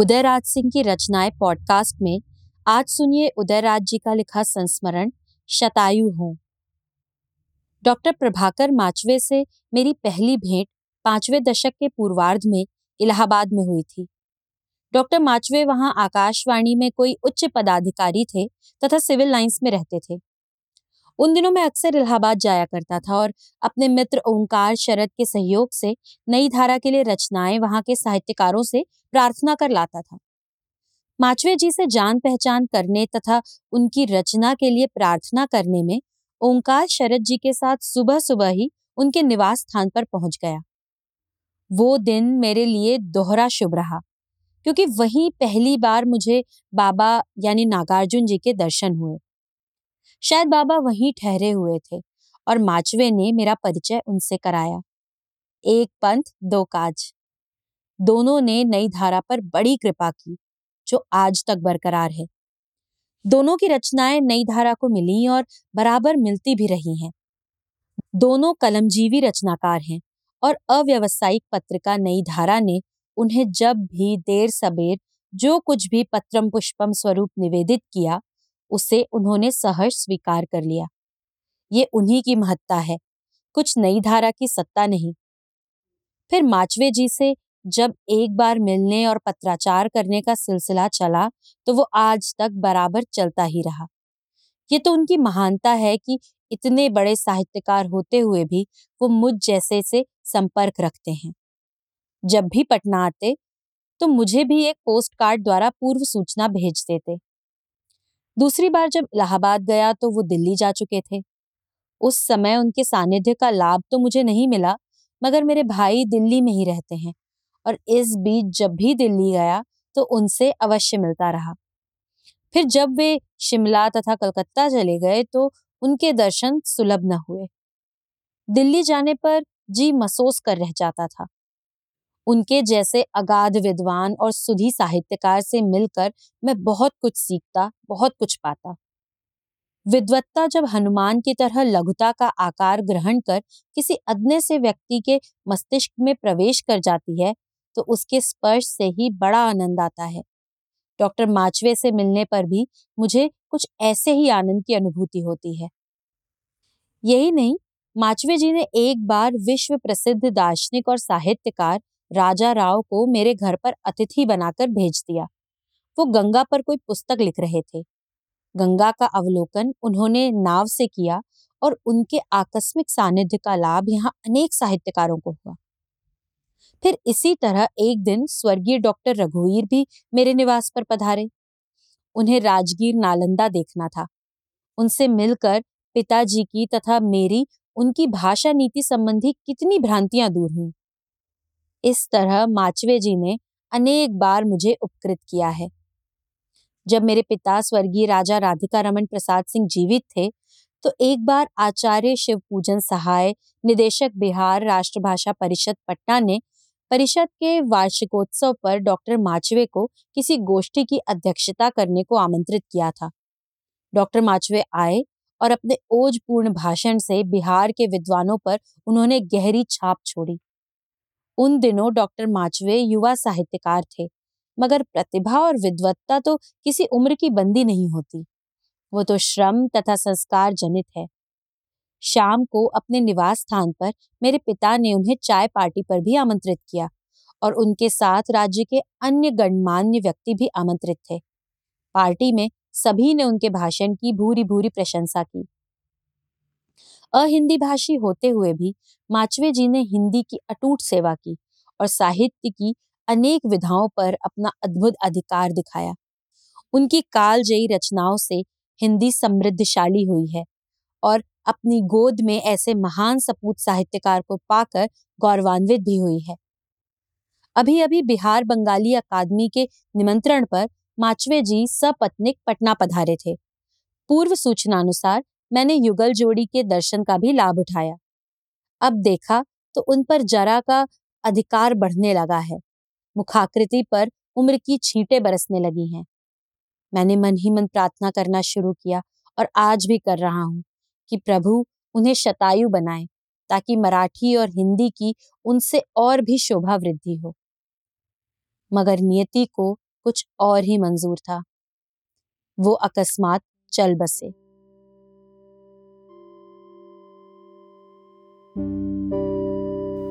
उदयराज सिंह की रचनाएँ पॉडकास्ट में आज सुनिए उदयराज जी का लिखा संस्मरण, शतायु हूँ। डॉक्टर प्रभाकर माचवे से मेरी पहली भेंट पाँचवें दशक के पूर्वार्ध में इलाहाबाद में हुई थी। डॉक्टर माचवे वहाँ आकाशवाणी में कोई उच्च पदाधिकारी थे तथा सिविल लाइंस में रहते थे। उन दिनों मैं अक्सर इलाहाबाद जाया करता था और अपने मित्र ओंकार शरद के सहयोग से नई धारा के लिए रचनाएँ वहाँ के साहित्यकारों से प्रार्थना कर लाता था। माचवे जी से जान पहचान करने तथा उनकी रचना के लिए प्रार्थना करने में ओंकार शरद जी के साथ सुबह सुबह ही उनके निवास स्थान पर पहुँच गया। वो दिन मेरे लिए दोहरा शुभ रहा, क्योंकि वहीं पहली बार मुझे बाबा यानी नागार्जुन जी के दर्शन हुए। शायद बाबा वहीं ठहरे हुए थे और माचवे ने मेरा परिचय उनसे कराया। एक पंथ, दो काज। दोनों ने नई धारा पर बड़ी कृपा की, जो आज तक बरकरार है। दोनों की रचनाएँ नई धारा को मिली और बराबर मिलती भी रही हैं। दोनों कलमजीवी रचनाकार हैं और अव्यवसायिक पत्रिका नई धारा ने उन्हें जब भी देर सबेर जो कुछ भी पत्रम पुष्पम स्वरूप निवेदित किया उसे उन्होंने सहर्ष स्वीकार कर लिया। ये उन्हीं की महत्ता है, कुछ नई धारा की सत्ता नहीं। फिर माचवे जी से जब एक बार मिलने और पत्राचार करने का सिलसिला चला तो वो आज तक बराबर चलता ही रहा। ये तो उनकी महानता है कि इतने बड़े साहित्यकार होते हुए भी वो मुझ जैसे से संपर्क रखते हैं। जब भी पटना आते तो मुझे भी एक पोस्ट कार्ड द्वारा पूर्व सूचना भेज देते। दूसरी बार जब इलाहाबाद गया तो वो दिल्ली जा चुके थे। उस समय उनके सानिध्य का लाभ तो मुझे नहीं मिला, मगर मेरे भाई दिल्ली में ही रहते हैं और इस बीच जब भी दिल्ली गया तो उनसे अवश्य मिलता रहा। फिर जब वे शिमला तथा कलकत्ता चले गए तो उनके दर्शन सुलभ न हुए। दिल्ली जाने पर जी मसोस कर रह जाता था। उनके जैसे अगाध विद्वान और सुधी साहित्यकार से मिलकर मैं बहुत कुछ सीखता, बहुत कुछ पाता। विद्वत्ता जब हनुमान की तरह लघुता का आकार ग्रहण कर किसी अज्ञे से व्यक्ति के मस्तिष्क में प्रवेश कर जाती है तो उसके स्पर्श से ही बड़ा आनंद आता है। डॉक्टर माचवे से मिलने पर भी मुझे कुछ ऐसे ही आनंद की अनुभूति होती है। यही नहीं, माचवे जी ने एक बार विश्व प्रसिद्ध दार्शनिक और साहित्यकार राजा राव को मेरे घर पर अतिथि बनाकर भेज दिया। वो गंगा पर कोई पुस्तक लिख रहे थे। गंगा का अवलोकन उन्होंने नाव से किया और उनके आकस्मिक सानिध्य का लाभ यहाँ अनेक साहित्यकारों को हुआ। फिर इसी तरह एक दिन स्वर्गीय डॉक्टर रघुवीर भी मेरे निवास पर पधारे। उन्हें राजगीर नालंदा देखना था। उनसे मिलकर पिताजी की तथा मेरी उनकी भाषा नीति संबंधी कितनी भ्रांतियाँ दूर हुई। इस तरह माचवे जी ने अनेक बार मुझे उपकृत किया है। जब मेरे पिता स्वर्गीय राजा राधिका रमन प्रसाद सिंह जीवित थे तो एक बार आचार्य शिव पूजन सहाय निदेशक बिहार राष्ट्रभाषा परिषद पटना ने परिषद के वार्षिकोत्सव पर डॉक्टर माचवे को किसी गोष्ठी की अध्यक्षता करने को आमंत्रित किया था। डॉक्टर माचवे आए और अपने ओजपूर्ण भाषण से बिहार के विद्वानों पर उन्होंने गहरी छाप छोड़ी। उन दिनों डॉक्टर माचवे युवा साहित्यकार थे, मगर प्रतिभा और विद्वत्ता तो किसी उम्र की बंदी नहीं होती। वो तो श्रम तथा संस्कार जनित है। शाम को अपने निवास स्थान पर मेरे पिता ने उन्हें चाय पार्टी पर भी आमंत्रित किया और उनके साथ राज्य के अन्य गणमान्य व्यक्ति भी आमंत्रित थे। पार्टी में सभी ने उनके भाषण की भूरी भूरी प्रशंसा की। अहिंदी भाषी होते हुए भी माचवे जी ने हिंदी की अटूट सेवा की और साहित्य की अनेक विधाओं पर अपना अद्भुत अधिकार दिखाया। उनकी कालजयी रचनाओं से हिंदी समृद्धशाली हुई है और अपनी गोद में ऐसे महान सपूत साहित्यकार को पाकर गौरवान्वित भी हुई है। अभी अभी बिहार बंगाली अकादमी के निमंत्रण पर माचवे जी सपत्निक पटना पधारे थे। पूर्व सूचना अनुसार मैंने युगल जोड़ी के दर्शन का भी लाभ उठाया। अब देखा तो उन पर जरा का अधिकार बढ़ने लगा है। मुखाकृति पर उम्र की छींटे बरसने लगी हैं। मैंने मन ही मन प्रार्थना करना शुरू किया और आज भी कर रहा हूँ कि प्रभु उन्हें शतायु बनाए ताकि मराठी और हिंदी की उनसे और भी शोभा वृद्धि हो। मगर नियति को कुछ और ही मंजूर था। वो अकस्मात चल बसे।